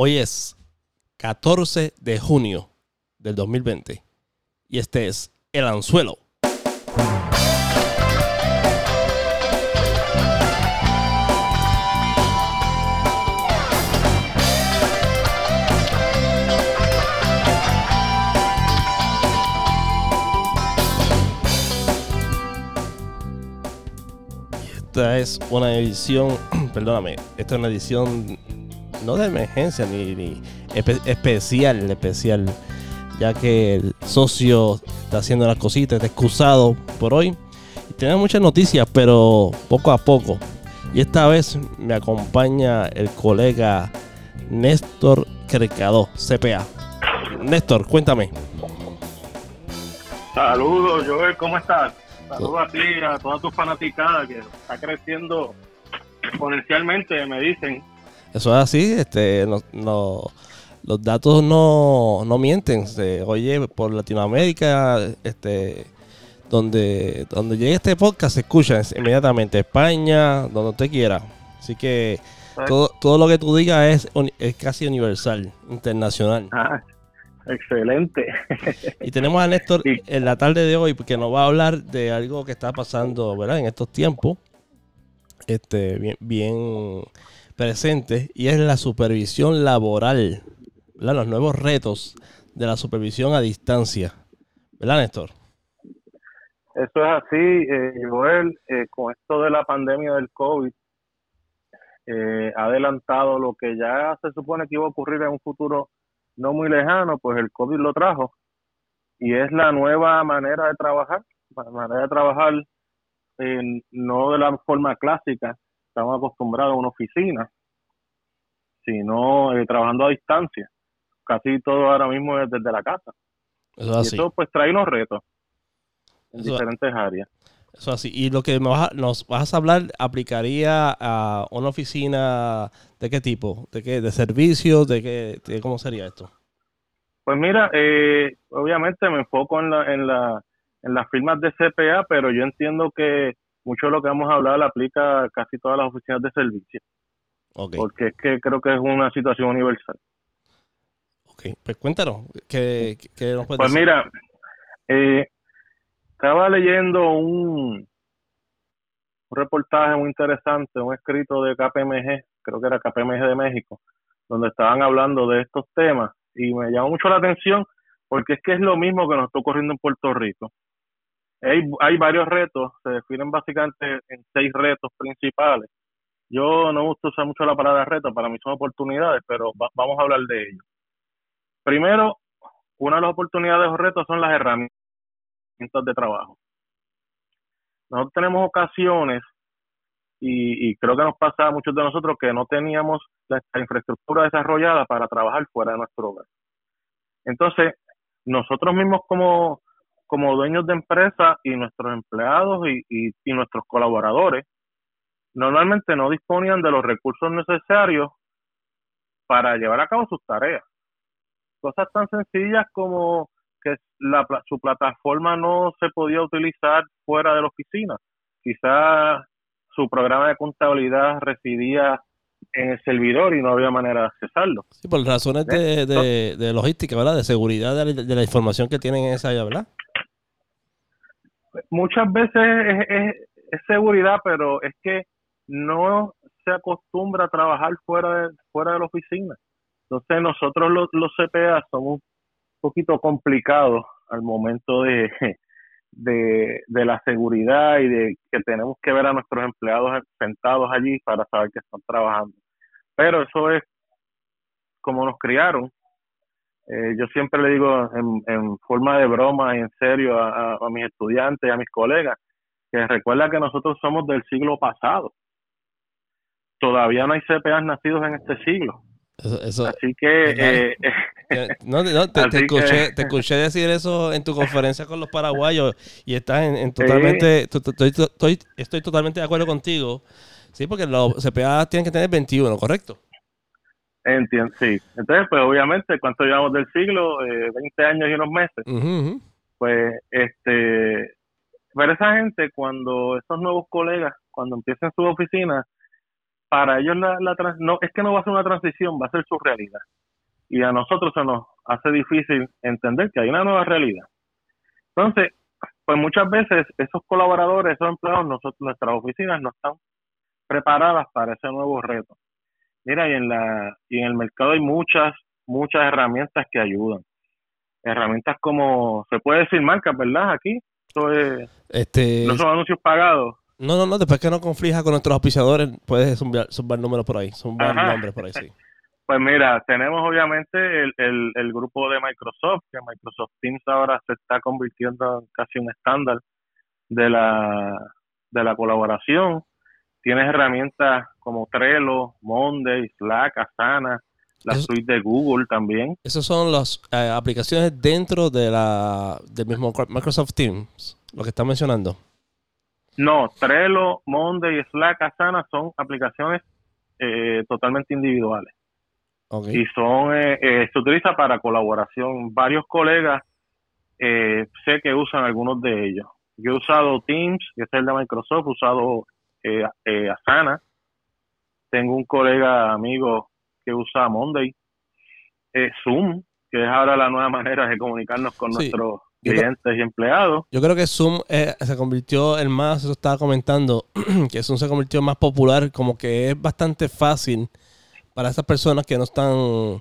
Hoy es 14 de junio del 2020 y este es El Anzuelo. Esta es una edición, perdóname, esta es una edición no de emergencia ni, ni espe- especial, especial, ya que el socio está haciendo las cositas, está excusado por hoy. Y tenemos muchas noticias, pero poco a poco. Y esta vez me acompaña el colega Néstor Cercado, CPA. Néstor, cuéntame. Saludos, Joel, ¿cómo estás? Saludos a ti y a todas tus fanaticadas que está creciendo exponencialmente, me dicen. Eso es así, este, no, no- los datos no, no mienten. Se oye por Latinoamérica, este, donde, donde llegue este podcast se escucha inmediatamente. España, donde usted quiera. Así que todo, todo lo que tú digas es, es casi universal, internacional. Ah, excelente. Y tenemos a Néstor Sí. en la tarde de hoy porque nos va a hablar de algo que está pasando, ¿verdad? En estos tiempos, este, bien, bien presente, y es la supervisión laboral. Los nuevos retos de la supervisión a distancia, ¿verdad, Néstor? Eso es así, eh, Joel, eh, con esto de la pandemia del COVID, eh, adelantado lo que ya se supone que iba a ocurrir en un futuro no muy lejano, pues el COVID lo trajo y es la nueva manera de trabajar, la manera de trabajar en- no de la forma clásica, estamos acostumbrados a una oficina, sino eh, trabajando a distancia. Casi todo ahora mismo es desde la casa. Eso es Y así. eso pues trae unos retos en Eso- diferentes áreas. Eso es así. Y lo que me vas a- nos vas a hablar aplicaría a una oficina de qué tipo, de qué, de servicios, de qué, de cómo sería esto. Pues mira, eh, obviamente me enfoco en, la, en, la, en las firmas de CPA, pero yo entiendo que mucho de lo que vamos a hablar aplica a casi todas las oficinas de servicio, porque es que creo que es una situación universal. Ok, pues cuéntanos, ¿qué, qué- qué nos puedes Pues decir? mira, eh, estaba leyendo un, un reportaje muy interesante, un escrito de KPMG, creo que era KPMG de México, donde estaban hablando de estos temas y me llamó mucho la atención porque es que es lo mismo que nos está ocurriendo en Puerto Rico. Hay, varios retos, se definen básicamente en seis retos principales. Yo no me gusta usar mucho la palabra reto, para mí son oportunidades, pero va- vamos a hablar de ellos. Primero, una de las oportunidades o retos son las herramientas de trabajo. Nosotros tenemos ocasiones, y, y creo que nos pasa a muchos de nosotros, que no teníamos la infraestructura desarrollada para trabajar fuera de nuestro hogar. Entonces, nosotros mismos como, como dueños de empresa y nuestros empleados y, y, y nuestros colaboradores, normalmente no disponían de los recursos necesarios para llevar a cabo sus tareas cosas tan sencillas como que la, su plataforma no se podía utilizar fuera de la oficina. Quizás su programa de contabilidad residía en el servidor y no había manera de accesarlo. Sí, por razones de, de- de logística, ¿verdad? De seguridad de la, de la información que tienen en esa área, ¿verdad? Muchas veces es, seguridad, pero es que no se acostumbra a trabajar fuera de, fuera de la oficina. Entonces nosotros los, los CPA somos un poquito complicados al momento de, de, de la seguridad y de que tenemos que ver a nuestros empleados sentados allí para saber que están trabajando. Pero eso es como nos criaron. Eh, yo siempre le digo en, en forma de broma y en serio a, a- a mis estudiantes y a mis colegas que recuerda que nosotros somos del siglo pasado. Todavía no hay CPAs nacidos en este siglo. Eso, eso- Así que eh, eh, no, no, te, te Así que- escuché, te escuché decir eso en tu conferencia con los paraguayos y estás en, en totalmente, to- to- estoy, estoy, estoy totalmente de acuerdo contigo. Sí, porque los CPA tienen que tener 21, ¿correcto? Entiendo, sí. Entonces, pues obviamente, ¿cuánto llevamos del siglo? Eh, 20 años y unos meses. Pues, este, pero esa gente, cuando esos nuevos colegas, cuando empiezan su oficina, para ellos la, la no es que no va a ser una transición, va a ser su realidad. Y a nosotros se nos hace difícil entender que hay una nueva realidad. Entonces, pues muchas veces esos colaboradores, esos empleados, nosotros, nuestras oficinas no están preparadas para ese nuevo reto. Mira, y en la y en el mercado hay muchas muchas herramientas que ayudan. Herramientas como se puede decir marcas, ¿verdad? Aquí esto es, este, no son anuncios pagados. No, no, no, después que no conflija con nuestros auspiciadores, puedes zumbar, números por ahí, zumbar nombres por ahí, sí. Pues mira, tenemos obviamente el, el, el, grupo de Microsoft, que Microsoft Teams ahora se está convirtiendo en casi un estándar de la, de la colaboración. Tienes herramientas como Trello, Monday, Slack, Asana, la suite de Google también. Esas son las eh, aplicaciones dentro de la del mismo Microsoft Teams, lo que está mencionando. No, Trello, Monday, Slack, Asana son aplicaciones eh, totalmente individuales. Y son, eh, eh, se utiliza para colaboración. Varios colegas sé que usan algunos de ellos. Yo he usado Teams, que es el de Microsoft, he usado Asana. Tengo un colega amigo que usa Monday. Zoom, que es ahora la nueva manera de comunicarnos con nuestros clientes y empleados. Yo creo que Zoom eh, se convirtió en más, eso estaba comentando, que Zoom se convirtió en más popular, como que es bastante fácil para esas personas que no están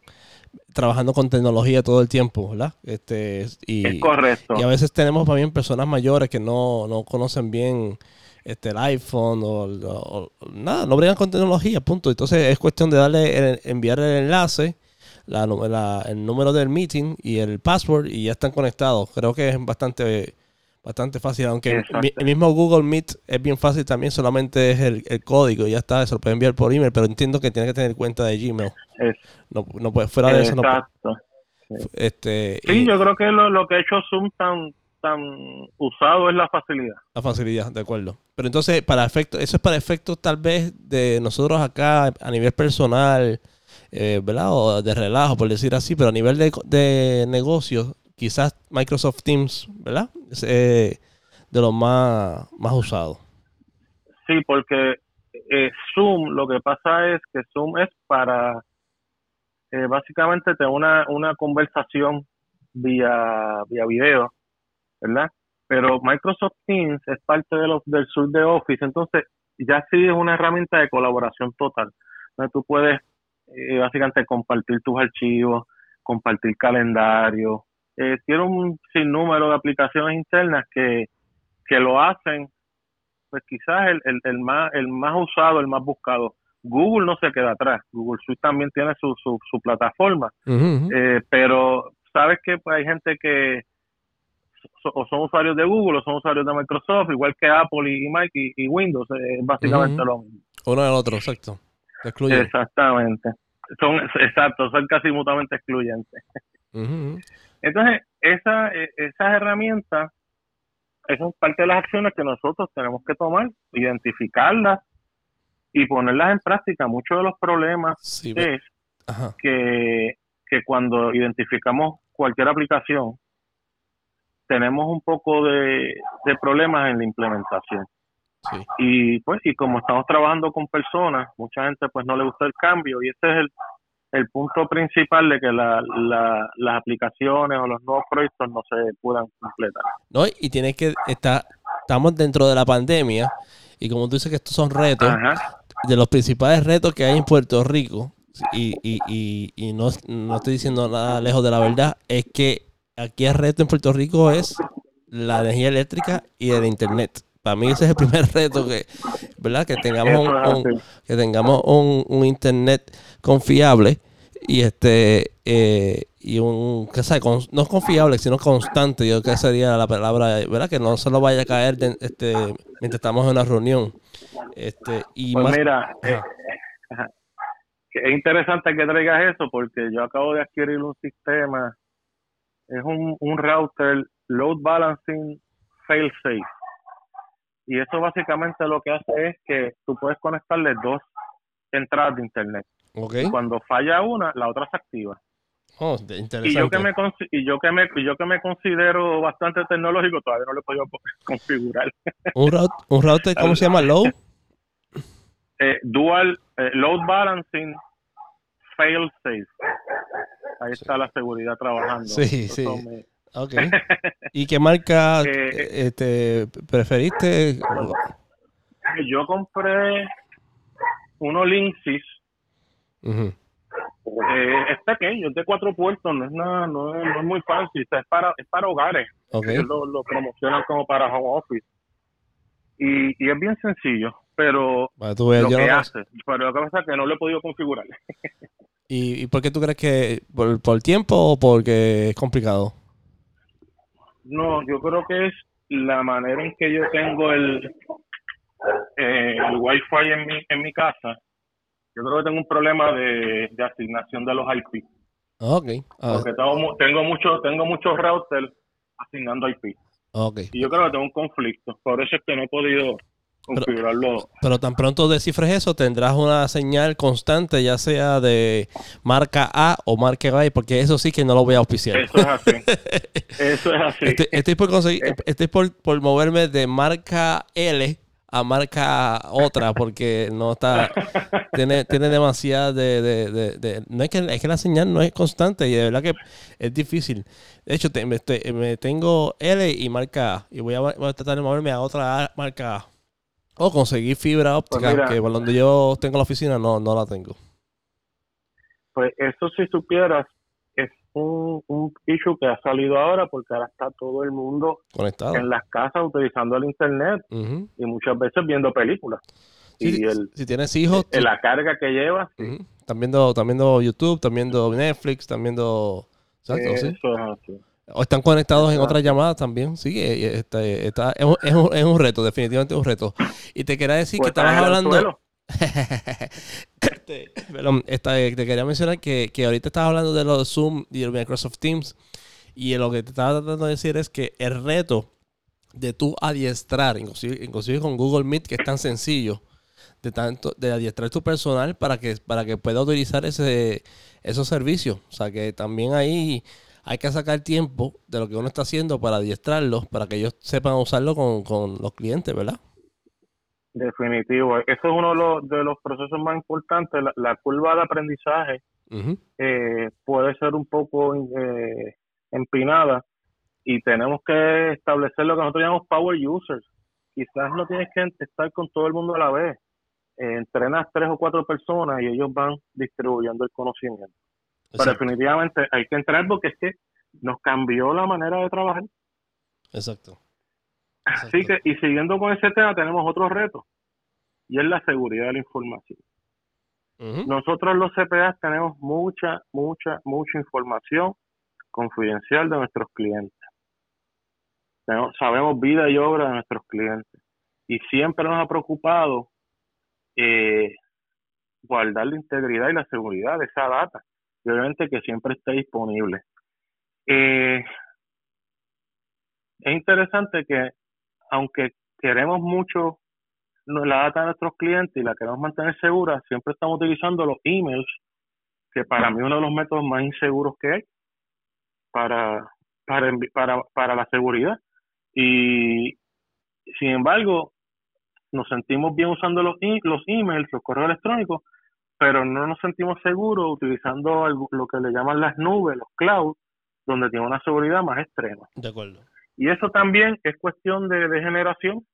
trabajando con tecnología todo el tiempo, ¿verdad? Este, y, es correcto. Y a veces tenemos también personas mayores que no, no conocen bien este, el iPhone o, nada, no brindan con tecnología, punto. Entonces es cuestión de darle, enviar el enlace la, el número del meeting y el password y ya están conectados. Creo que es bastante bastante fácil, aunque el mismo Google Meet es bien fácil también, solamente es el, código y ya está, se lo puede enviar por email, pero entiendo que tiene que tener cuenta de Gmail. no, no puede, fuera de eso no puede. Este, sí, yo creo que lo, lo que ha hecho Zoom tan tan usado es la facilidad. La facilidad, de acuerdo. Pero entonces, para efecto, eso es para efectos tal vez de nosotros acá a nivel personal, eh, ¿verdad? O de relajo, por decir así, pero a nivel de, de negocios, quizás Microsoft Teams, ¿verdad? Es eh, de los más, más usados. Sí, porque eh, Zoom, lo que pasa es que Zoom es para eh, básicamente tener una, una conversación vía, vía video, ¿verdad? Pero Microsoft Teams es parte de los, del sur de Office, entonces ya sí es una herramienta de colaboración total, donde tú puedes eh, básicamente compartir tus archivos, compartir calendario. Eh, tiene un sinnúmero de aplicaciones internas que, que lo hacen, pues quizás el, el, el, más, el más usado, el más buscado. Google no se queda atrás. Google Suite también tiene su, su, su plataforma. Eh, pero sabes que pues, hay gente que o son usuarios de Google o son usuarios de Microsoft, igual que Apple y, Mike y, Windows. Es básicamente lo mismo. Uno del otro, exacto. Exactamente. Son, exacto, son casi mutuamente excluyentes. Entonces, esa, e, esas herramientas, son parte de las acciones que nosotros tenemos que tomar, identificarlas y ponerlas en práctica. Muchos de los problemas es que, que cuando identificamos cualquier aplicación, tenemos un poco de, de problemas en la implementación. Y pues, y como estamos trabajando con personas, mucha gente pues no le gusta el cambio y ese es el, el punto principal de que la, las aplicaciones o los nuevos proyectos no se puedan completar. No, y tiene que estar, estamos dentro de la pandemia y como tú dices que estos son retos, de los principales retos que hay en Puerto Rico, y, y, y, y no, no estoy diciendo nada lejos de la verdad, es que aquí el reto en Puerto Rico es la energía eléctrica y el internet. Para mí ese es el primer reto que, ¿verdad? Que tengamos un, que tengamos un, internet confiable y este eh, y un que sea, no confiable sino constante yo creo que sería la palabra verdad que no se lo vaya a caer este mientras estamos en una reunión. Este y pues mira eh, es interesante que traigas eso porque yo acabo de adquirir un sistema es un, un router load balancing fail safe y eso básicamente lo que hace es que tú puedes conectarle dos entradas de internet. Okay. cuando falla una, la otra se activa. Oh, interesante. Y yo que me y yo que me yo que me considero bastante tecnológico, todavía no lo he podido configurar. ¿Un, router, un router cómo se llama? Low. eh, dual eh, load balancing fail safe. Ahí está la seguridad trabajando. Sí, sí. Ok. ¿Y qué marca eh, este, preferiste? Yo compré uno Linksys. es pequeño, es de cuatro puertos, no es nada, no es, muy fácil, es para, es para hogares. Okay. Lo, lo, promocionan como para home office. Y, y es bien sencillo pero lo que hace, pero lo que pasa es que no lo he podido configurar. ¿Y, ¿Y, por qué tú crees que por, por tiempo o porque es complicado? No, yo creo que es la manera en que yo tengo el, eh, el Wi-Fi en mi, en mi casa. Yo creo que tengo un problema de, de asignación de los IP. Ok. Ah. Porque tengo, tengo, mucho, tengo muchos routers asignando IP. Okay. Y yo creo que tengo un conflicto. Por eso es que no he podido pero, tan pronto descifres eso, tendrás una señal constante, ya sea de marca A o marca B, porque eso sí que no lo voy a auspiciar. Eso es así. eso es así. Estoy, por, conseguir, eh. estoy por, por moverme de marca L a marca otra porque no está tiene tiene demasiada de, de, de, no es que es que la señal no es constante y de verdad que es difícil de hecho me, tengo L y marca A y voy a, voy a tratar de moverme a otra marca A o conseguir fibra óptica, pues que por donde yo tengo la oficina no, no la tengo. Pues eso si supieras, es un, un issue que ha salido ahora porque ahora está todo el mundo conectado en las casas utilizando el internet y muchas veces viendo películas. y el, si tienes hijos, la carga que llevas. Están viendo, viendo YouTube, están viendo Netflix, están viendo... Exacto, eso es así. O están conectados en otras llamadas también. Sí, está, está, es, un, es, un, reto, definitivamente es un reto. Y te quería decir que pues estabas hablando. Este, te quería mencionar que, que ahorita estabas hablando de los Zoom y el Microsoft Teams. Y lo que te estaba tratando de decir es que el reto de tú adiestrar, inclusive, inclusive con Google Meet, que es tan sencillo, de tanto de adiestrar tu personal para que, para que pueda utilizar ese, esos servicios. O sea que también ahí hay que sacar tiempo de lo que uno está haciendo para adiestrarlos, para que ellos sepan usarlo con, los clientes, ¿verdad? Definitivo. Eso es uno de los, procesos más importantes. La, curva de aprendizaje eh, puede ser un poco eh, empinada y tenemos que establecer lo que nosotros llamamos power users. Quizás no tienes que estar con todo el mundo a la vez. Eh, entrenas tres o cuatro personas y ellos van distribuyendo el conocimiento. Pero definitivamente hay que entrar porque es que nos cambió la manera de trabajar. Exacto. Así que, y siguiendo con ese tema, tenemos otro reto, y es la seguridad de la información. Nosotros los CPA tenemos mucha, mucha, mucha información confidencial de nuestros clientes. sabemos vida y obra de nuestros clientes. Y siempre nos ha preocupado eh, guardar la integridad y la seguridad de esa data obviamente que siempre esté disponible. Eh, es interesante que aunque queremos mucho la data de nuestros clientes y la queremos mantener segura, siempre estamos utilizando los emails, que para mí uno de los métodos más inseguros que hay para, para, para, para la seguridad. Y sin embargo, nos sentimos bien usando los, los emails, los correos electrónicos, pero no nos sentimos seguros utilizando lo que le llaman las nubes, los clouds, donde tiene una seguridad más extrema. De acuerdo. Y eso también es cuestión de, generación,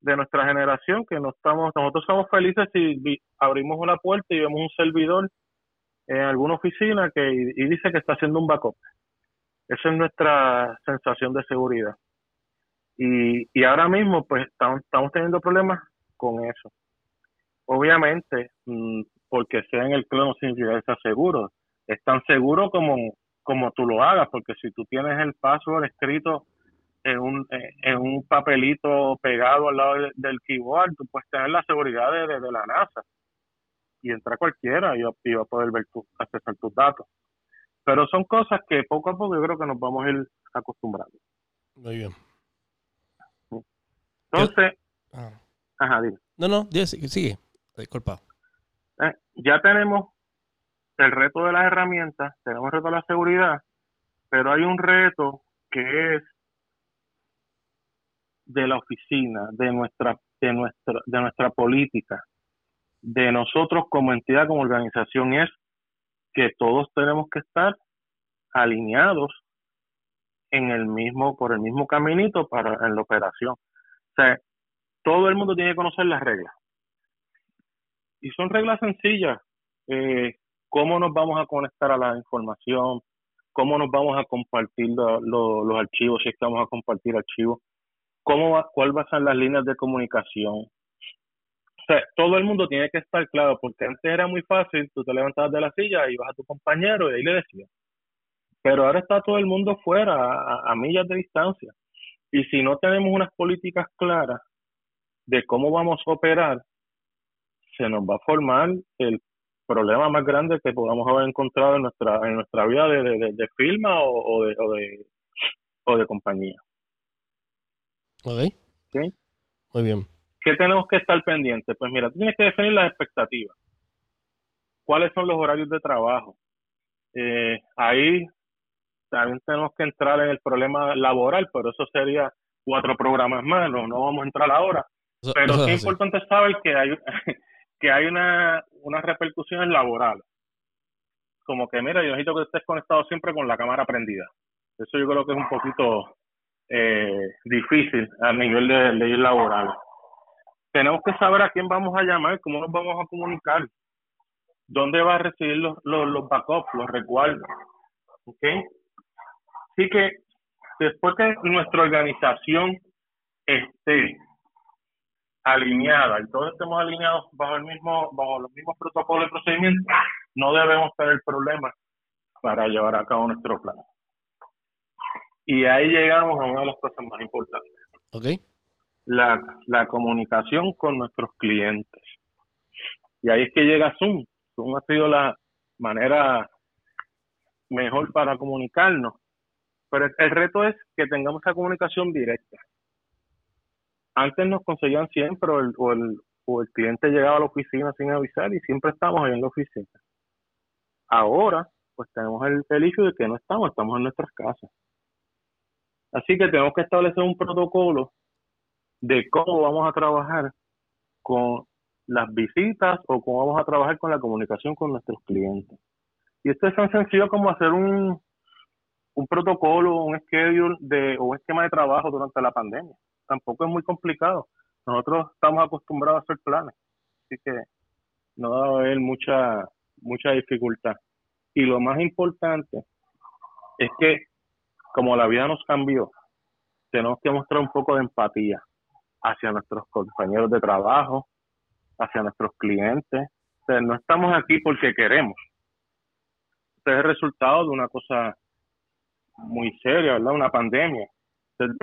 de nuestra generación, que no estamos, nosotros somos felices si abrimos una puerta y vemos un servidor en alguna oficina que y, dice que está haciendo un backup. Esa es nuestra sensación de seguridad. Y, y ahora mismo, pues, estamos, estamos teniendo problemas con eso. Obviamente, mm, porque sea en el cloud no significa que está seguro. Es tan seguro como, como tú lo hagas, porque si tú tienes el password escrito en un, en un papelito pegado al lado del keyboard, tú puedes tener la seguridad de, de, la NASA y entra cualquiera y, va a poder ver tu, accesar tus datos. Pero son cosas que poco a poco yo creo que nos vamos a ir acostumbrando. Muy bien. Entonces, ah. ajá, dime. No, no, sigue, sigue. disculpa. Eh, ya tenemos el reto de las herramientas, tenemos el reto de la seguridad, pero hay un reto que es de la oficina, de nuestra, de nuestra, de nuestra política. de nosotros como entidad, como organización, es que todos tenemos que estar alineados en el mismo, por el mismo caminito para en la operación. O sea, todo el mundo tiene que conocer las reglas. Y son reglas sencillas. Eh, ¿Cómo nos vamos a conectar a la información? ¿Cómo nos vamos a compartir los archivos? Si es que vamos a compartir archivos. ¿Cómo va, ¿Cuál a ser las líneas de comunicación? O sea, todo el mundo tiene que estar claro, porque antes era muy fácil, tú te levantabas de la silla, y ibas a tu compañero y ahí le decías. Pero ahora está todo el mundo fuera, a millas de distancia. Y si no tenemos unas políticas claras de cómo vamos a operar, se nos va a formar el problema más grande que podamos haber encontrado en nuestra en nuestra vida de, de, de firma o, de, o, de, o de compañía. Ok. Muy bien. ¿Qué tenemos que estar pendientes? Pues mira, tienes que definir las expectativas. ¿Cuáles son los horarios de trabajo? Eh, ahí también tenemos que entrar en el problema laboral, pero eso sería cuatro programas más, no, vamos a entrar ahora. pero sí es importante saber que hay, que hay una, unas repercusiones laborales. Como que, mira, yo necesito que estés conectado siempre con la cámara prendida. Eso yo creo que es un poquito eh, difícil a nivel de leyes laborales. Tenemos que saber a quién vamos a llamar, cómo nos vamos a comunicar, dónde va a recibir los, los, backups, los recuerdos. ¿Ok? Así que después que nuestra organización esté alineada y todos estemos alineados bajo el mismo bajo los mismos protocolos y procedimientos, no debemos tener problemas para llevar a cabo nuestro plan. Y ahí llegamos a una de las cosas más importantes. Okay. La, la comunicación con nuestros clientes. Y ahí es que llega Zoom. Zoom ha sido la manera mejor para comunicarnos. Pero el reto es que tengamos esa comunicación directa antes nos conseguían siempre o el, o el, cliente llegaba a la oficina sin avisar y siempre estamos ahí en la oficina. Ahora, pues tenemos el, el de que no estamos, estamos en nuestras casas. Así que tenemos que establecer un protocolo de cómo vamos a trabajar con las visitas o cómo vamos a trabajar con la comunicación con nuestros clientes. Y esto es tan sencillo como hacer un, un protocolo, un schedule de, o un esquema de trabajo durante la pandemia tampoco es muy complicado. Nosotros estamos acostumbrados a hacer planes, así que no va a haber mucha, mucha dificultad. Y lo más importante es que como la vida nos cambió, tenemos que mostrar un poco de empatía hacia nuestros compañeros de trabajo, hacia nuestros clientes. no estamos aquí porque queremos. Este es el resultado de una cosa muy seria, ¿verdad? Una pandemia,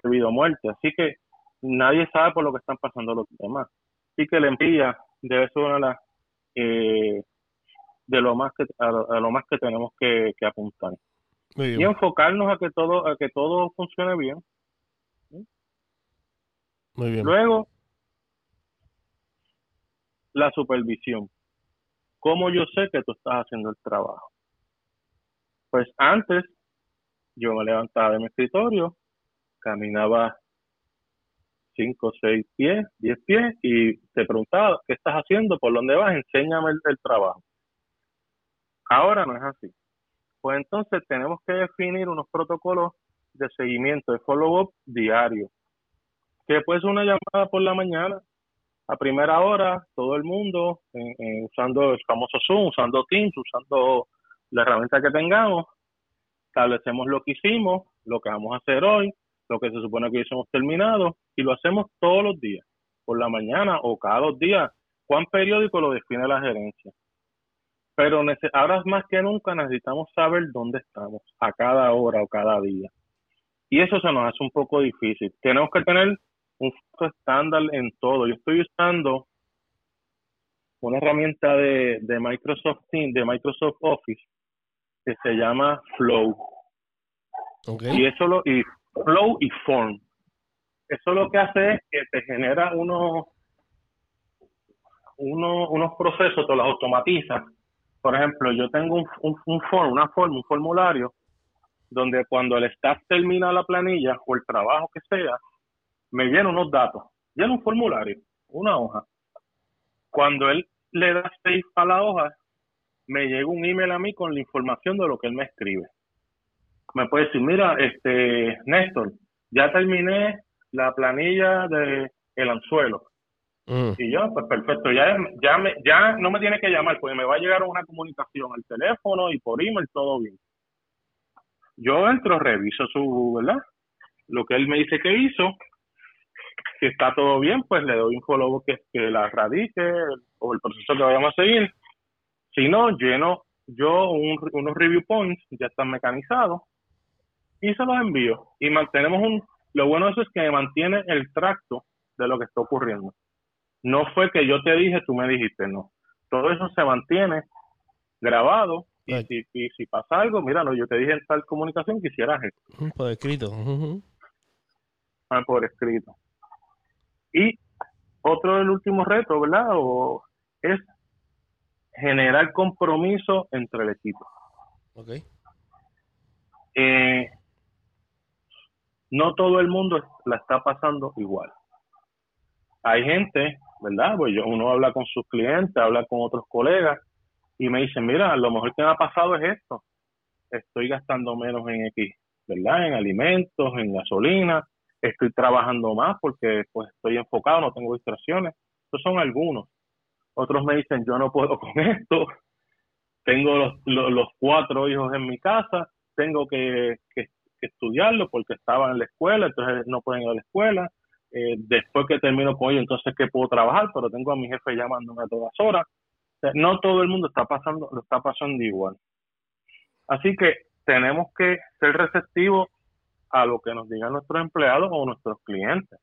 debido a muerte. Así que nadie sabe por lo que están pasando los demás. Así que la envidia debe ser una de las eh, de lo más que a lo, más que tenemos que, apuntar y enfocarnos a que todo a que todo funcione bien. Muy bien. Luego la supervisión. ¿Cómo yo sé que tú estás haciendo el trabajo? Pues antes yo me levantaba de mi escritorio, caminaba 5, 6 pies, 10 pies y te preguntaba, ¿qué estás haciendo? ¿Por dónde vas? Enséñame el, trabajo. Ahora no es así. Pues entonces tenemos que definir unos protocolos de seguimiento, de follow-up diario. Que puede ser una llamada por la mañana, a primera hora, todo el mundo, usando el famoso Zoom, usando Teams, usando la herramienta que tengamos, establecemos lo que hicimos, lo que vamos a hacer hoy, lo que se supone que hubiésemos terminado y lo hacemos todos los días, por la mañana o cada dos días. ¿Cuán periódico lo define la gerencia? Pero ahora más que nunca necesitamos saber dónde estamos, a cada hora o cada día. Y eso se nos hace un poco difícil. Tenemos que tener un estándar en todo. Yo estoy usando una herramienta de, de Microsoft Teams, de Microsoft Office, que se llama Flow. Y eso lo, y flow y form. Eso lo que hace es que te genera unos, unos, unos procesos, te los automatiza. Por ejemplo, yo tengo un, un, form, una forma, un formulario, donde cuando el staff termina la planilla o el trabajo que sea, me llena unos datos, llena un formulario, una hoja. Cuando él le da seis a la hoja, me llega un email a mí con la información de lo que él me escribe. Me puede decir, mira, este, Néstor, ya terminé la planilla de el anzuelo. Mm. Y yo, pues perfecto, ya, ya, me, ya no me tiene que llamar, porque me va a llegar una comunicación al teléfono y por email, todo bien. Yo entro, reviso su, ¿verdad? Lo que él me dice que hizo, si está todo bien, pues le doy un follow que, que la radique o el proceso que vayamos a seguir. Si no, lleno yo unos review points, ya están mecanizados, y se los envío. Y mantenemos un, lo bueno de eso es que me mantiene el tracto de lo que está ocurriendo. No fue que yo te dije, tú me dijiste, no. Todo eso se mantiene grabado y, si, si, pasa algo, mira, no, yo te dije en tal comunicación que hicieras esto. Por escrito. Ah, por escrito. Y otro del último reto, ¿verdad? O es generar compromiso entre el equipo. Ok. Eh, no todo el mundo la está pasando igual. Hay gente, ¿verdad? Pues yo, uno habla con sus clientes, habla con otros colegas y me dicen, mira, lo mejor que me ha pasado es esto. Estoy gastando menos en X, ¿verdad? En alimentos, en gasolina, estoy trabajando más porque pues estoy enfocado, no tengo distracciones. Estos son algunos. Otros me dicen, yo no puedo con esto, tengo los, los, cuatro hijos en mi casa, tengo que, que, estudiarlo porque estaban en la escuela, entonces no pueden ir a la escuela. Eh, después que termino con ellos, entonces que puedo trabajar, pero tengo a mi jefe llamándome a todas horas. no todo el mundo está pasando, lo está pasando igual. Así que tenemos que ser receptivos a lo que nos digan nuestros empleados o nuestros clientes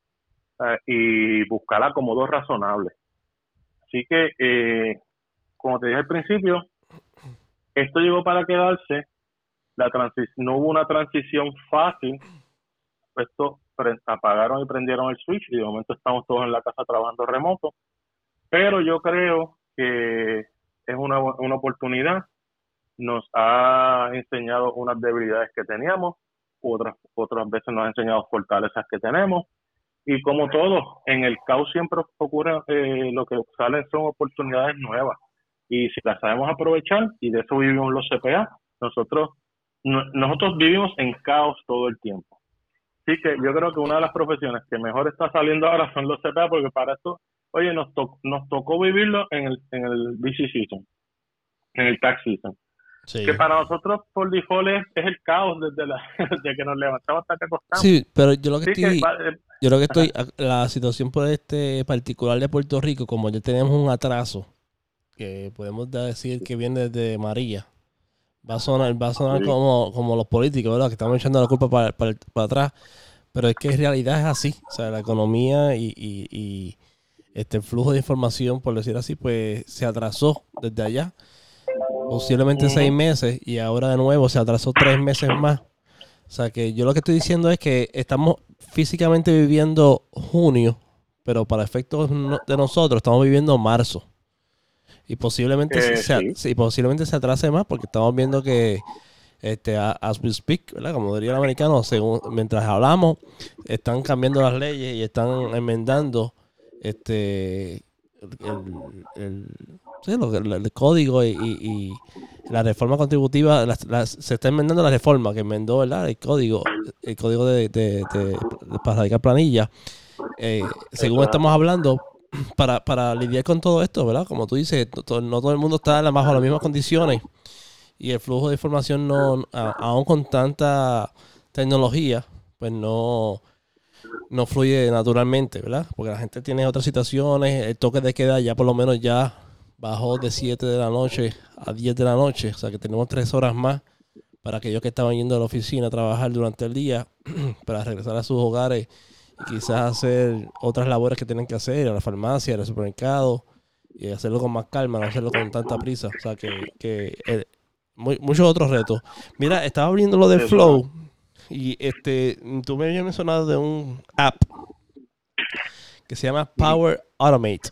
eh, y buscar acomodos razonables. Así que, eh, como te dije al principio, esto llegó para quedarse. La no hubo una transición fácil. Esto apagaron y prendieron el switch y de momento estamos todos en la casa trabajando remoto. Pero yo creo que es una, una oportunidad. Nos ha enseñado unas debilidades que teníamos otras, otras veces nos ha enseñado fortalezas que tenemos. Y como todo, en el caos siempre ocurre, eh, lo que salen son oportunidades nuevas. Y si las sabemos aprovechar, y de eso vivimos los CPA, nosotros, nosotros vivimos en caos todo el tiempo. Así que yo creo que una de las profesiones que mejor está saliendo ahora son los CPA, porque para esto, oye, nos, nos tocó vivirlo en el, en el BC season, en el tax season. Que para nosotros por default es, el caos desde, la, desde que nos levantamos hasta que acostamos. Sí, pero yo lo que estoy, eh, yo lo que estoy, la situación por este particular de Puerto Rico, como ya tenemos un atraso, que podemos decir que viene desde María, va a sonar, va a sonar como, como los políticos, ¿verdad? Que estamos echando la culpa para, para, atrás, pero es que en realidad es así, o sea, la economía y, y, y este flujo de información, por decir así, pues se atrasó desde allá posiblemente seis meses y ahora de nuevo se atrasó tres meses más. O sea que yo lo que estoy diciendo es que estamos físicamente viviendo junio, pero para efectos de nosotros estamos viviendo marzo. Y posiblemente, eh, se, posiblemente se atrase más porque estamos viendo que, este, as we speak, como diría el americano, según, mientras hablamos, están cambiando las leyes y están enmendando este el, el, código y, la reforma contributiva, se está enmendando la reforma que enmendó el código, el código de, de, para radicar planilla. Eh, según estamos hablando, para, para lidiar con todo esto, ¿verdad? Como tú dices, no todo el mundo está bajo las mismas condiciones y el flujo de información no, aún con tanta tecnología, pues no, no fluye naturalmente, ¿verdad? Porque la gente tiene otras situaciones, el toque de queda ya por lo menos ya bajó de 7 de la noche a 10 de la noche, o sea que tenemos 3 horas más para aquellos que estaban yendo a la oficina a trabajar durante el día, para regresar a sus hogares y quizás hacer otras labores que tienen que hacer, a la farmacia, al supermercado, y hacerlo con más calma, no hacerlo con tanta prisa. O sea que, que eh, muchos otros retos. Mira, estaba abriendo lo de Flow y este, tú me habías mencionado de un app que se llama Power Automate.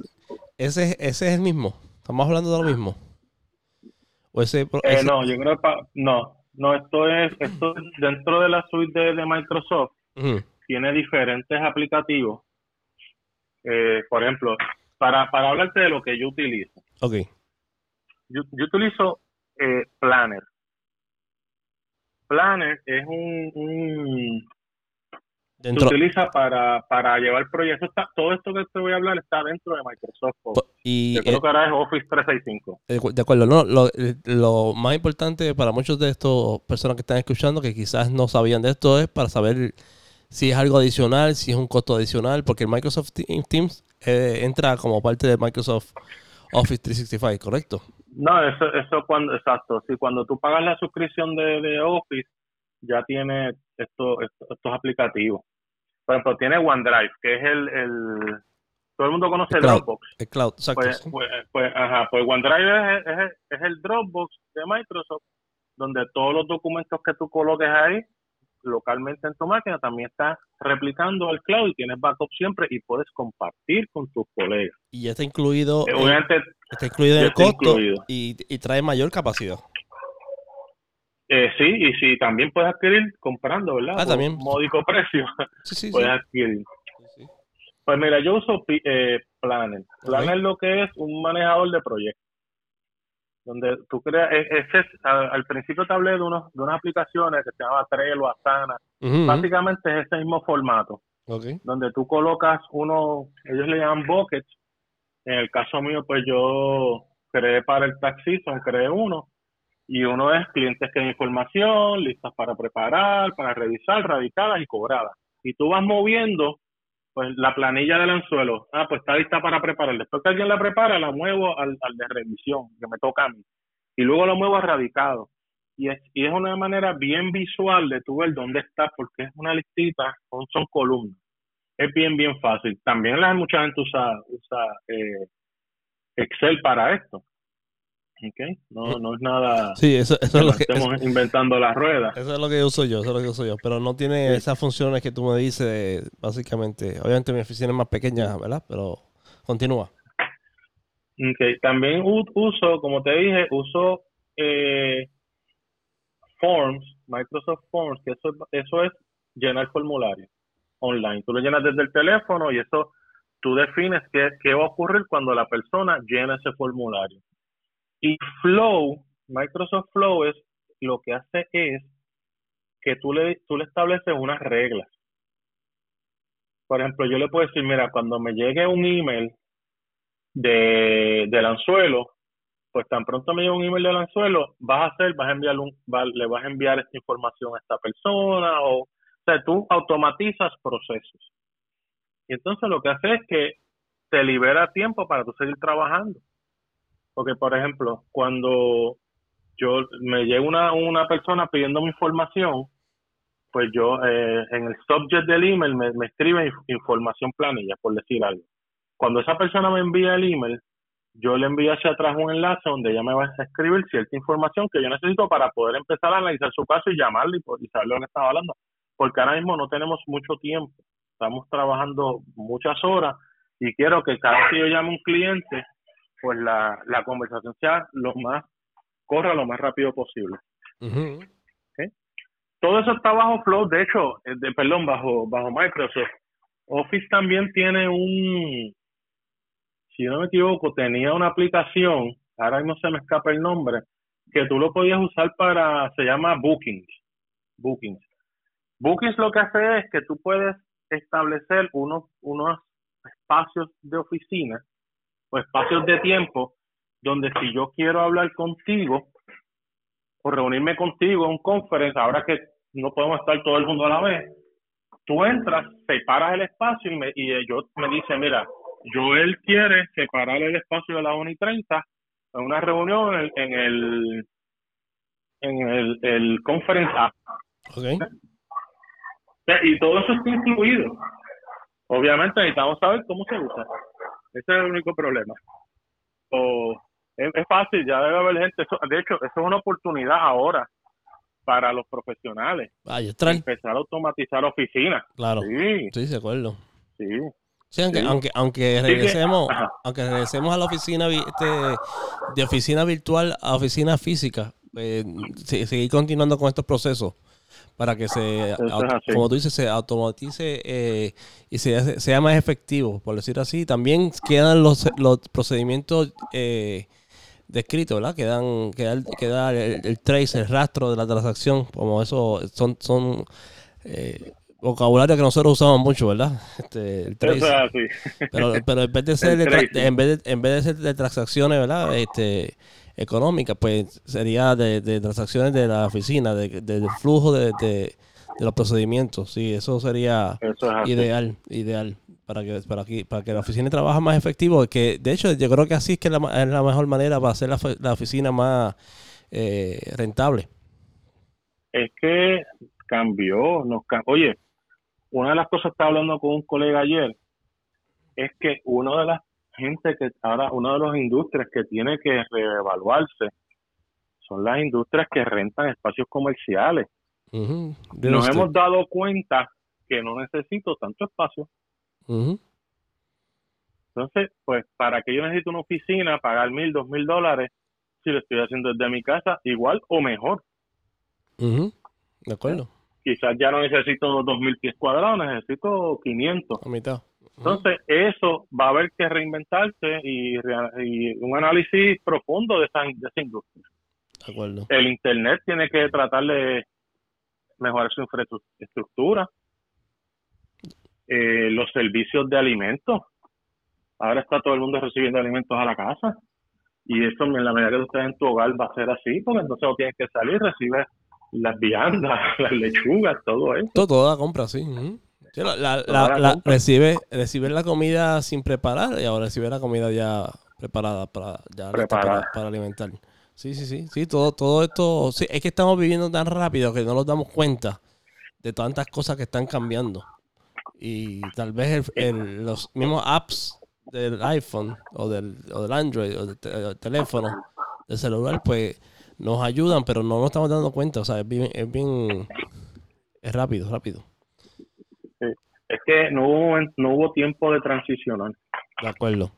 Ese, ese es el mismo. Estamos hablando de lo mismo. ¿O ese, eh, no, yo creo que no, no, esto es, esto dentro de la suite de, Microsoft. Tiene diferentes aplicativos. Eh, por ejemplo, para, para hablarte de lo que yo utilizo. Ok. Yo, yo utilizo eh, Planner. Planner es un, un se utiliza para, para llevar proyectos. Está, todo esto que te voy a hablar está dentro de Microsoft Office. Y, Yo creo que ahora es Office 365. Eh, de acuerdo, no, lo, lo, más importante para muchos de estos personas que están escuchando que quizás no sabían de esto es para saber si es algo adicional, si es un costo adicional, porque el Microsoft Teams eh, entra como parte de Microsoft Office 365, ¿correcto? No, eso, eso cuando, exacto. Si cuando tú pagas la suscripción de, de Office, ya tiene esto, estos aplicativos. Por ejemplo, tiene OneDrive, que es el, el todo el mundo conoce el Dropbox. El cloud, exacto. Pues, pues, pues, ajá, pues OneDrive es, es, es, el Dropbox de Microsoft, donde todos los documentos que tú coloques ahí localmente en tu máquina también están replicando el cloud y tienes backup siempre y puedes compartir con tus colegas. Y ya está incluido, eh, Obviamente, está incluido en el costo y, y, trae mayor capacidad. Eh, sí, y si también puedes adquirir comprando, ¿verdad? Ah, también. módico precio. Sí, sí, puedes adquirir. Pues mira, yo uso eh, Planner. Planner lo que es un manejador de proyectos. Donde tú creas, e, ese es, al, principio te hablé de, unos, de unas aplicaciones que se llama Trello, Asana. Básicamente es ese mismo formato. Donde tú colocas uno, ellos le llaman buckets. En el caso mío, pues yo creé para el taxi, son creé uno y uno es clientes que hay información, listas para preparar, para revisar, radicadas y cobradas. Y tú vas moviendo pues la planilla del anzuelo. Ah, pues está lista para preparar. Después que alguien la prepara, la muevo al, al de revisión, que me toca a mí. Y luego lo muevo a radicado. Y es, y es una manera bien visual de tú ver dónde está, porque es una listita, son, son columnas. Es bien, bien fácil. También la, mucha gente usa, usa eh, Excel para esto. Okay. No, no es nada. Sí, eso, eso es lo que. Estamos inventando las ruedas. Eso es lo que uso yo, eso es lo que uso yo. Pero no tiene esas funciones que tú me dices, básicamente. Obviamente mi oficina es más pequeña, ¿verdad? Pero continúa. Okay. También uso, como te dije, uso eh, Forms, Microsoft Forms, que eso, eso es llenar formulario online. Tú lo llenas desde el teléfono y eso tú defines qué, qué va a ocurrir cuando la persona llena ese formulario. Y Flow, Microsoft Flow es lo que hace es que tú le, tú le estableces unas reglas. Por ejemplo, yo le puedo decir, mira, cuando me llegue un email de, del anzuelo, pues tan pronto me llegue un email del anzuelo, vas a hacer, vas a enviar un, le vas a enviar esta información a esta persona, o, o sea, tú automatizas procesos. Y entonces lo que hace es que te libera tiempo para tú seguir trabajando. Porque, por ejemplo, cuando yo me llega una, una persona pidiendo mi información, pues yo eh, en el subject del email me, me escribe información planilla, por decir algo. Cuando esa persona me envía el email, yo le envío hacia atrás un enlace donde ella me va a escribir cierta información que yo necesito para poder empezar a analizar su caso y llamarle y, saber lo que estaba hablando. Porque ahora mismo no tenemos mucho tiempo, estamos trabajando muchas horas y quiero que cada vez que yo llame a un cliente, pues la, la conversación sea lo más, corra lo más rápido posible. Todo eso está bajo Flow, de hecho, eh, de, perdón, bajo, bajo Microsoft. Office también tiene un, si no me equivoco, tenía una aplicación, ahora no se me escapa el nombre, que tú lo podías usar para, se llama Bookings. Bookings. Bookings lo que hace es que tú puedes establecer unos, unos espacios de oficina espacios de tiempo donde si yo quiero hablar contigo o reunirme contigo en un conference, ahora que no podemos estar todo el mundo a la vez, tú entras, separas el espacio y, me, y yo me dice, mira, Joel quiere separar el espacio de la 1 y 30 en una reunión en, el en el, el conference app. Y todo eso está incluido. Obviamente necesitamos saber cómo se usa. Ese es el único problema. O, es, fácil, ya debe haber gente. de hecho, eso es una oportunidad ahora para los profesionales. Empezar a automatizar oficinas. Claro. Sí, sí, de acuerdo. Sí. Sí, aunque, aunque, aunque regresemos, aunque regresemos a la oficina este, de oficina virtual a oficina física, pues, seguir continuando con estos procesos. Para que se, como tú dices, se automatice eh, y se, sea más efectivo, por decir así. También quedan los, los procedimientos eh, descritos, ¿verdad? Quedan, queda, queda el, trace, el rastro de la transacción, como eso son, son eh, vocabulario que nosotros usamos mucho, ¿verdad? Este, el trace. Pero, pero en vez de ser de, en vez de, en vez de ser de transacciones, ¿verdad? Este económica, pues sería de, transacciones de la oficina, de, del flujo de, los procedimientos. Sí, eso sería ideal, ideal para que para que, para que la oficina trabaje más efectivo. Que de hecho yo creo que así es que es la, mejor manera para hacer la, oficina más eh, rentable. Es que cambió, nos oye, una de las cosas que estaba hablando con un colega ayer es que una de las gente que ahora, una de las industrias que tiene que reevaluarse son las industrias que rentan espacios comerciales. Nos hemos dado cuenta que no necesito tanto espacio. Entonces, pues, ¿para que yo necesito una oficina, pagar mil, dos mil dólares, si lo estoy haciendo desde mi casa, igual o mejor? De acuerdo. Quizás ya no necesito dos mil pies cuadrados, necesito 500. A mitad. Entonces, eso va a haber que reinventarse y, un análisis profundo de esa, industria. El Internet tiene que tratar de mejorar su infraestructura. Eh, los servicios de alimentos. Ahora está todo el mundo recibiendo alimentos a la casa. Y eso, en la medida que usted en tu hogar, va a ser así, porque entonces no tienes que salir, recibe las viandas, las lechugas, todo eso. Todo, toda la compra, sí la, la, recibe, recibe la comida sin preparar y ahora recibe la comida ya preparada para, ya para, alimentar. Sí, sí, sí, sí, todo, todo esto, sí, es que estamos viviendo tan rápido que no nos damos cuenta de tantas cosas que están cambiando. Y tal vez los mismos apps del iPhone o del, o del Android o del, teléfono, del celular, pues nos ayudan, pero no nos estamos dando cuenta. O sea, es bien, es bien, es rápido, rápido. Es que no hubo, no hubo tiempo de transicionar. De acuerdo.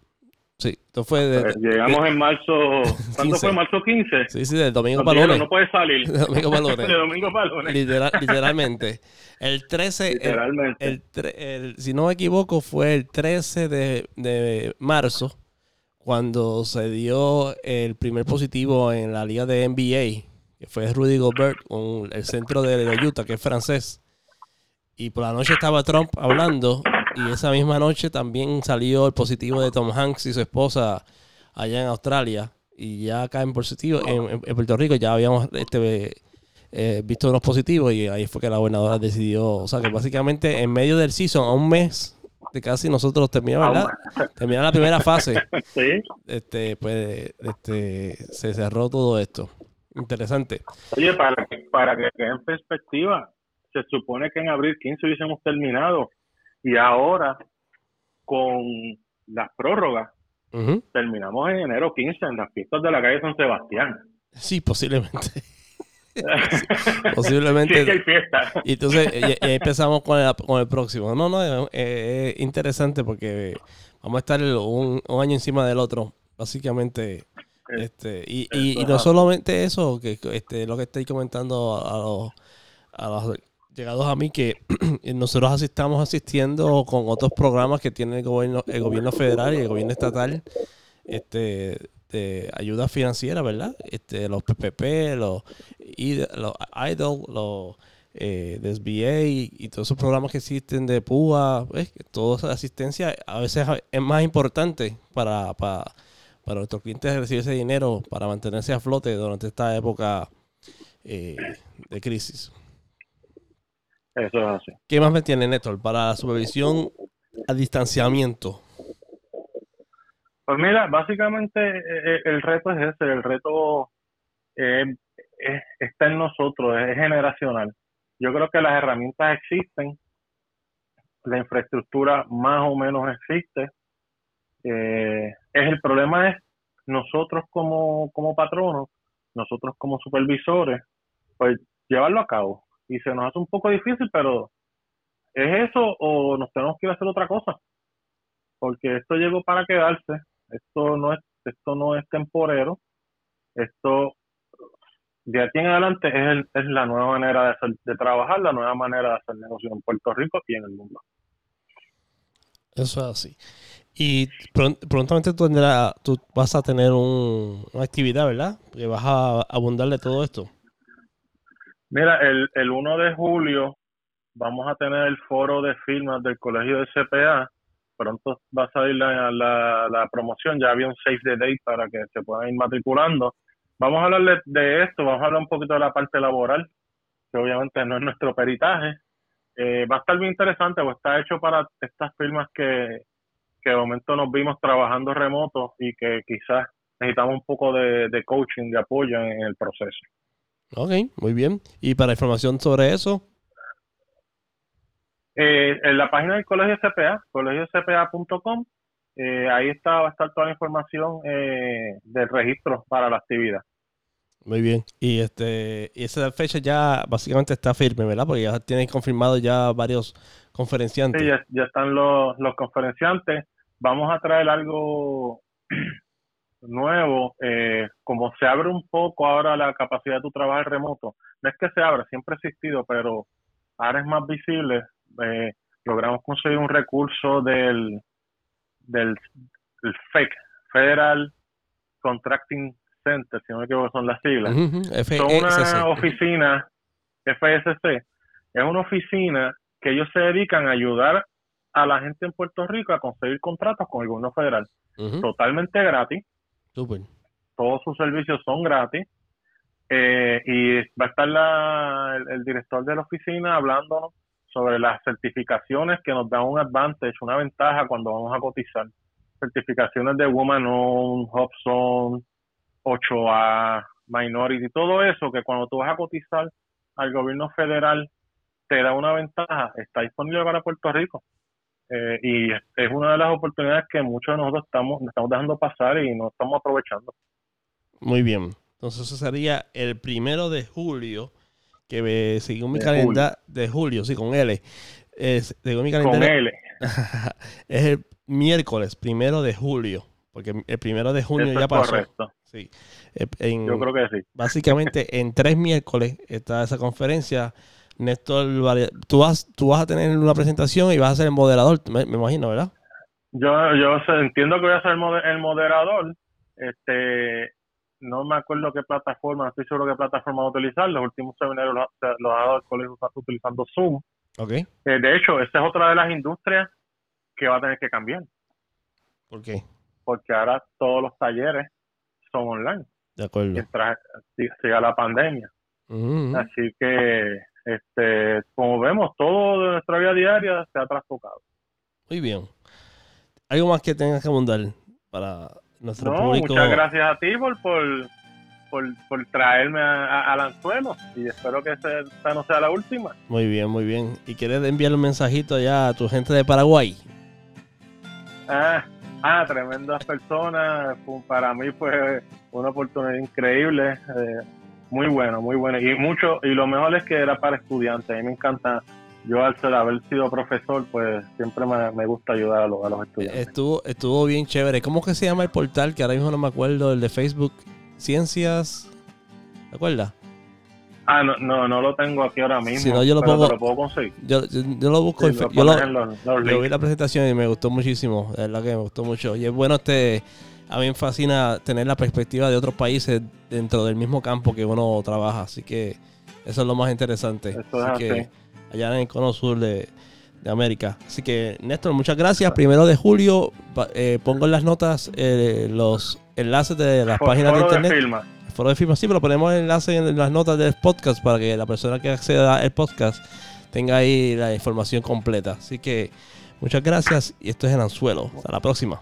Sí, esto fue de, pues llegamos en marzo, ¿cuándo fue? ¿Marzo 15? Sí, sí, del domingo para. No puede salir. De domingo para lunes. de domingo para lunes. literalmente. El 13, literalmente. El, el, si no me equivoco, fue el 13 de, de marzo cuando se dio el primer positivo en la liga de NBA, que fue Rudy Gobert, con el centro de Utah, que es francés. Y por la noche estaba Trump hablando y esa misma noche también salió el positivo de Tom Hanks y su esposa allá en Australia. Y ya acá en positivo, en, Puerto Rico ya habíamos este, eh, visto unos positivos y ahí fue que la gobernadora decidió, o sea que básicamente en medio del season, a un mes de casi nosotros terminamos, ¿verdad? Terminar la primera fase. Sí. Este, pues, este, se cerró todo esto. Interesante. Oye, para para que quede en perspectiva, se supone que en abril 15 hubiésemos terminado y ahora con las prórrogas terminamos en enero 15 en las fiestas de la calle San Sebastián. Sí, posiblemente. posiblemente. Sí, hay fiesta. Y entonces empezamos con el, con el próximo. No, no, es, interesante porque vamos a estar un, año encima del otro, básicamente. Este, y, y, no solamente eso, que este, lo que estoy comentando a los, a los llegados a mí que nosotros estamos asistiendo con otros programas que tiene el gobierno, el gobierno federal y el gobierno estatal este, de ayuda financiera, ¿verdad? Este, los PPP, los, los IDLE, los eh, y, todos esos programas que existen de PUA, toda esa asistencia a veces es más importante para, para, para nuestros clientes recibir ese dinero para mantenerse a flote durante esta época eh, de crisis. Eso es así. ¿Qué más me tiene Néstor para la supervisión a distanciamiento? Pues mira, básicamente eh, eh, el reto es ese, el reto eh, está en nosotros, es generacional. Yo creo que las herramientas existen, la infraestructura más o menos existe. es el problema es nosotros como, como patronos, nosotros como supervisores, pues llevarlo a cabo y se nos hace un poco difícil, pero ¿es eso o nos tenemos que ir a hacer otra cosa? Porque esto llegó para quedarse, esto no es, esto no es temporero, esto de aquí en adelante es, es la nueva manera de, de trabajar, la nueva manera de hacer negocio en Puerto Rico y en el mundo. Eso es así. Y prontamente tú, tendrás, tú vas a tener un, una actividad, ¿verdad? Que vas a abundarle todo esto. Mira, el, el 1 de julio vamos a tener el foro de firmas del Colegio de CPA. Pronto va a salir la, la, la promoción, ya había un save the date para que se puedan ir matriculando. Vamos a hablar de, esto, vamos a hablar un poquito de la parte laboral, que obviamente no es nuestro peritaje. Eh, va a estar bien interesante, pues está hecho para estas firmas que, que de momento nos vimos trabajando remoto y que quizás necesitamos un poco de, coaching, de apoyo en, el proceso. Ok, muy bien. ¿Y para información sobre eso? Eh, en la página del Colegio CPA, colegiocpa.com, eh, ahí está, va a estar toda la información eh, del registro para la actividad. Muy bien. Y este y esa fecha ya básicamente está firme, ¿verdad? Porque ya tienen confirmado ya varios conferenciantes. Sí, ya, están los, los conferenciantes. Vamos a traer algo nuevo. Eh, como se abre un poco ahora la capacidad de tu trabajo remoto, no es que se abra, siempre ha existido, pero ahora es más visible. Eh, logramos conseguir un recurso del, del, del FEC, Federal Contracting Center, si no me equivoco, son las siglas. Son una oficina, FSC, es una oficina que ellos se dedican a ayudar a la gente en Puerto Rico a conseguir contratos con el gobierno federal. Totalmente gratis. Todos sus servicios son gratis. Eh, y va a estar la, el, director de la oficina hablándonos sobre las certificaciones que nos dan un advantage, una ventaja cuando vamos a cotizar. Certificaciones de Woman On, Hobson, 8A, Minority, todo eso que cuando tú vas a cotizar al gobierno federal te da una ventaja, está disponible para Puerto Rico. Eh, y es una de las oportunidades que muchos de nosotros estamos, estamos dejando pasar y no estamos aprovechando. Muy bien. Entonces eso sería el primero de julio, que según mi calendario, de julio, sí, con L. Es, según mi calendario, con L. es el miércoles, primero de julio, porque el primero de junio ya pasó. Correcto. Sí. Yo creo que sí. Básicamente, en tres miércoles está esa conferencia. Néstor, tú vas, tú vas a tener una presentación y vas a ser el moderador, me, imagino, ¿verdad? Yo, yo entiendo que voy a ser el moderador. Este, no me acuerdo qué plataforma, no estoy seguro qué plataforma voy a utilizar. Los últimos seminarios los, ha dado el colegio utilizando Zoom. Okay. Eh, de hecho, esta es otra de las industrias que va a tener que cambiar. ¿Por qué? Porque ahora todos los talleres son online. De acuerdo. Mientras siga la pandemia. Así que, este, como vemos, todo de nuestra vida diaria se ha trastocado. Muy bien. ¿Algo más que tengas que abundar para nuestro no, Muchas gracias a ti por, por, por, traerme al anzuelo y espero que esta no sea la última. Muy bien, muy bien. ¿Y quieres enviar un mensajito allá a tu gente de Paraguay? Ah, Ah, tremendas personas. Para mí fue una oportunidad increíble. Eh, muy bueno, muy bueno. Y mucho, y lo mejor es que era para estudiantes. A mí me encanta. Yo al ser, haber sido profesor, pues siempre me, gusta ayudar a los, a los, estudiantes. Estuvo, estuvo bien chévere. ¿Cómo que se llama el portal? Que ahora mismo no me acuerdo, el de Facebook. Ciencias. ¿Te acuerdas? Ah, no, no, no lo tengo aquí ahora mismo. Si no, yo lo, pongo, lo puedo conseguir. Yo, yo, lo busco. yo, lo, vi la presentación y me gustó muchísimo. De verdad que me gustó mucho. Y es bueno, este, a mí me fascina tener la perspectiva de otros países dentro del mismo campo que uno trabaja. Así que eso es lo más interesante. así que allá en el cono sur de, de, América. Así que, Néstor, muchas gracias. Primero de julio, eh, pongo en las notas eh, los enlaces de las páginas de internet foro de firma. Sí, pero ponemos el enlace en las notas del podcast para que la persona que acceda al podcast tenga ahí la información completa. Así que muchas gracias y esto es el anzuelo. Hasta la próxima.